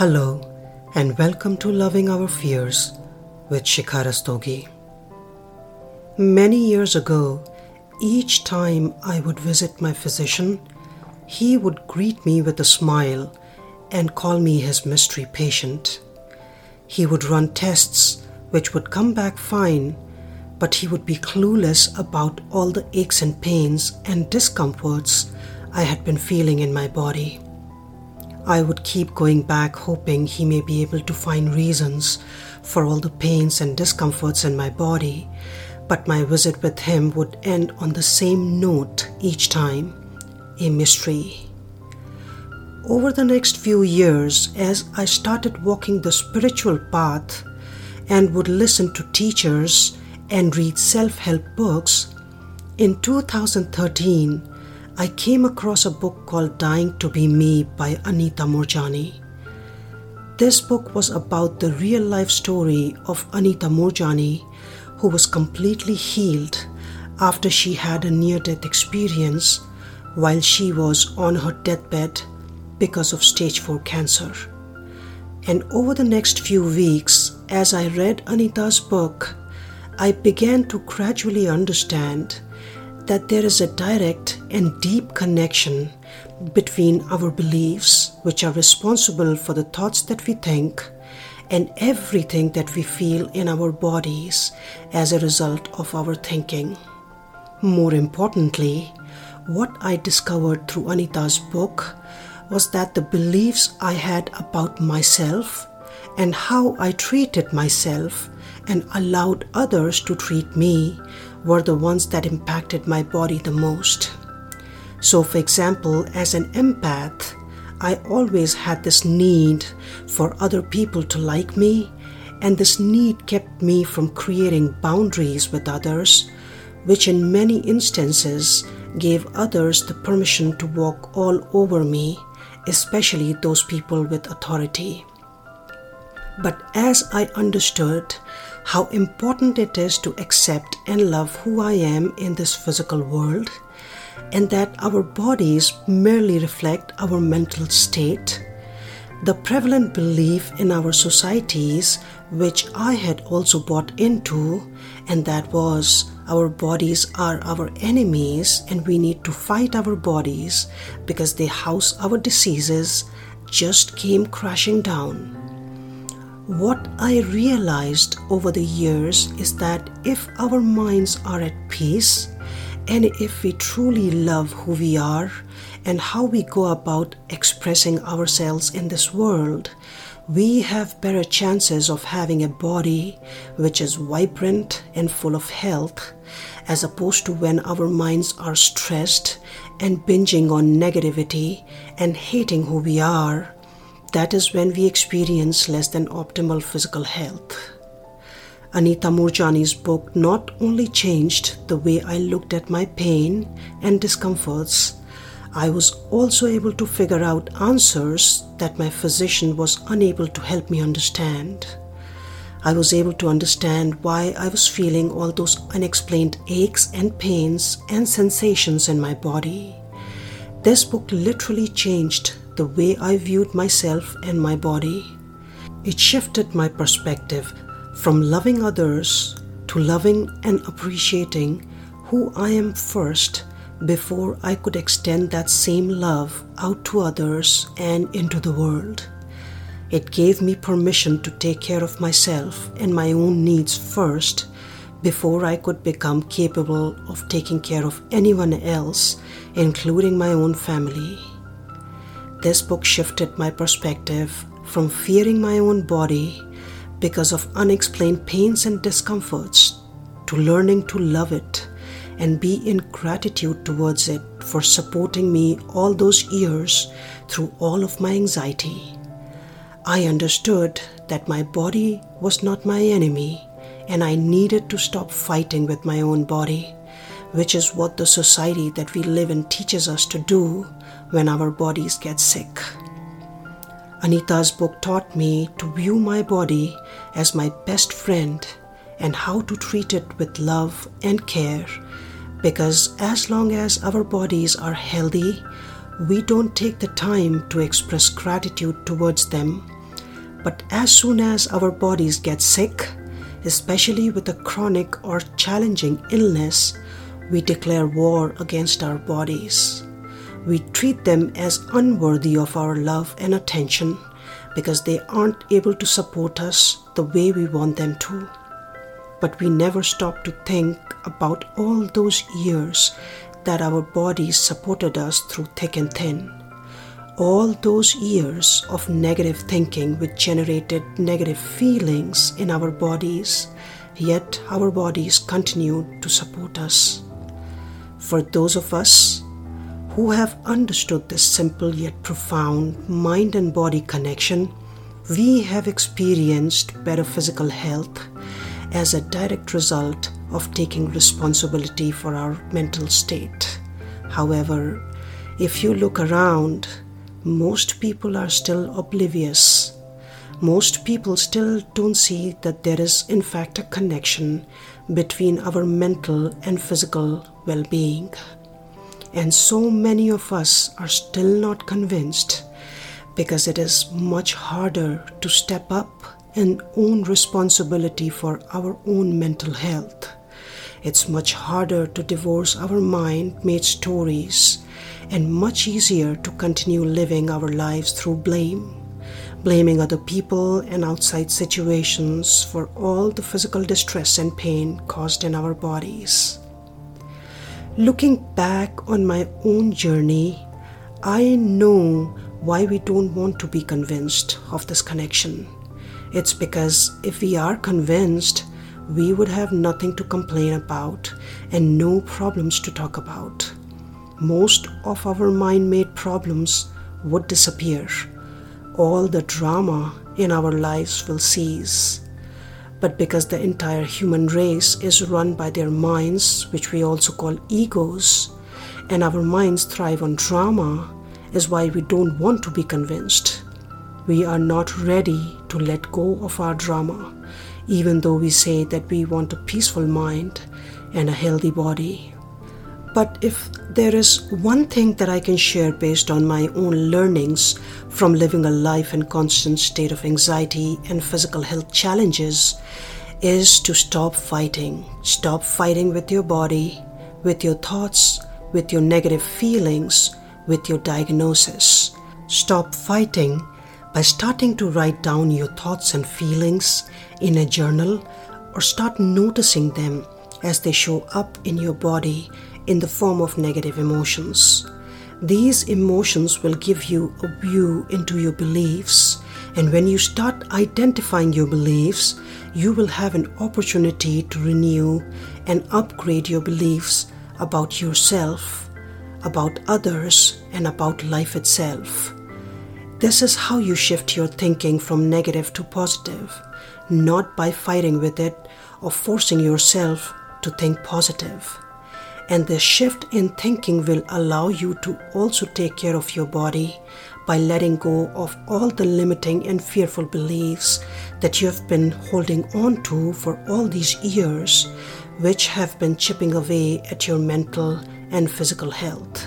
Hello, and welcome to Loving Our Fears with Shikhar Rastogi. Many years ago, each time I would visit my physician, he would greet me with a smile and call me his mystery patient. He would run tests which would come back fine, but he would be clueless about all the aches and pains and discomforts I had been feeling in my body. I would keep going back, hoping he may be able to find reasons for all the pains and discomforts in my body, but my visit with him would end on the same note each time a mystery. Over the next few years, as I started walking the spiritual path and would listen to teachers and read self help books, in 2013, I came across a book called Dying to Be Me by Anita Moorjani. This book was about the real life story of Anita Moorjani, who was completely healed after she had a near death experience while she was on her deathbed because of stage 4 cancer. And over the next few weeks, as I read Anita's book, I began to gradually understand that there is a direct and deep connection between our beliefs, which are responsible for the thoughts that we think, and everything that we feel in our bodies as a result of our thinking. More importantly, what I discovered through Anita's book was that the beliefs I had about myself and how I treated myself and allowed others to treat me were the ones that impacted my body the most. So, for example, as an empath, I always had this need for other people to like me, and this need kept me from creating boundaries with others, which in many instances gave others the permission to walk all over me, especially those people with authority. But as I understood how important it is to accept and love who I am in this physical world, and that our bodies merely reflect our mental state, the prevalent belief in our societies, which I had also bought into, and that was our bodies are our enemies and we need to fight our bodies because they house our diseases, just came crashing down. What I realized over the years is that if our minds are at peace, and if we truly love who we are and how we go about expressing ourselves in this world, we have better chances of having a body which is vibrant and full of health, as opposed to when our minds are stressed and binging on negativity and hating who we are that is when we experience less than optimal physical health. Anita Moorjani's book not only changed the way I looked at my pain and discomforts, I was also able to figure out answers that my physician was unable to help me understand. I was able to understand why I was feeling all those unexplained aches and pains and sensations in my body. This book literally changed the way I viewed myself and my body. It shifted my perspective from loving others to loving and appreciating who I am first before I could extend that same love out to others and into the world. It gave me permission to take care of myself and my own needs first before I could become capable of taking care of anyone else, including my own family. This book shifted my perspective from fearing my own body because of unexplained pains and discomforts to learning to love it and be in gratitude towards it for supporting me all those years through all of my anxiety. I understood that my body was not my enemy and I needed to stop fighting with my own body, which is what the society that we live in teaches us to do when our bodies get sick. Anita's book taught me to view my body as my best friend and how to treat it with love and care because as long as our bodies are healthy, we don't take the time to express gratitude towards them But as soon as our bodies get sick, especially with a chronic or challenging illness, we declare war against our bodies. We treat them as unworthy of our love and attention because they aren't able to support us the way we want them to. But we never stop to think about all those years that our bodies supported us through thick and thin. All those years of negative thinking which generated negative feelings in our bodies, yet our bodies continued to support us. For those of us who have understood this simple yet profound mind and body connection, we have experienced better physical health as a direct result of taking responsibility for our mental state. However, if you look around, most people are still oblivious. Most people still don't see that there is, in fact, a connection between our mental and physical well being. And so many of us are still not convinced because it is much harder to step up and own responsibility for our own mental health. It's much harder to divorce our mind made stories and much easier to continue living our lives through blame. Blaming other people and outside situations for all the physical distress and pain caused in our bodies. Looking back on my own journey, I know why we don't want to be convinced of this connection. It's because if we are convinced, we would have nothing to complain about and no problems to talk about. Most of our mind made problems would disappear. All the drama in our lives will cease. But because the entire human race is run by their minds, which we also call egos, and our minds thrive on drama, is why we don't want to be convinced. We are not ready to let go of our drama, even though we say that we want a peaceful mind and a healthy body. But if there is one thing that I can share based on my own learnings from living a life in constant state of anxiety and physical health challenges, is to stop fighting. Stop fighting with your body, with your thoughts, with your negative feelings, with your diagnosis. Stop fighting by starting to write down your thoughts and feelings in a journal or start noticing them as they show up in your body in the form of negative emotions. These emotions will give you a view into your beliefs, and when you start identifying your beliefs, you will have an opportunity to renew and upgrade your beliefs about yourself, about others, and about life itself. This is how you shift your thinking from negative to positive, not by fighting with it or forcing yourself to think positive. And this shift in thinking will allow you to also take care of your body by letting go of all the limiting and fearful beliefs that you have been holding on to for all these years, which have been chipping away at your mental and physical health.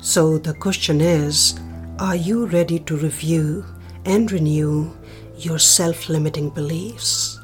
So the question is are you ready to review and renew your self limiting beliefs?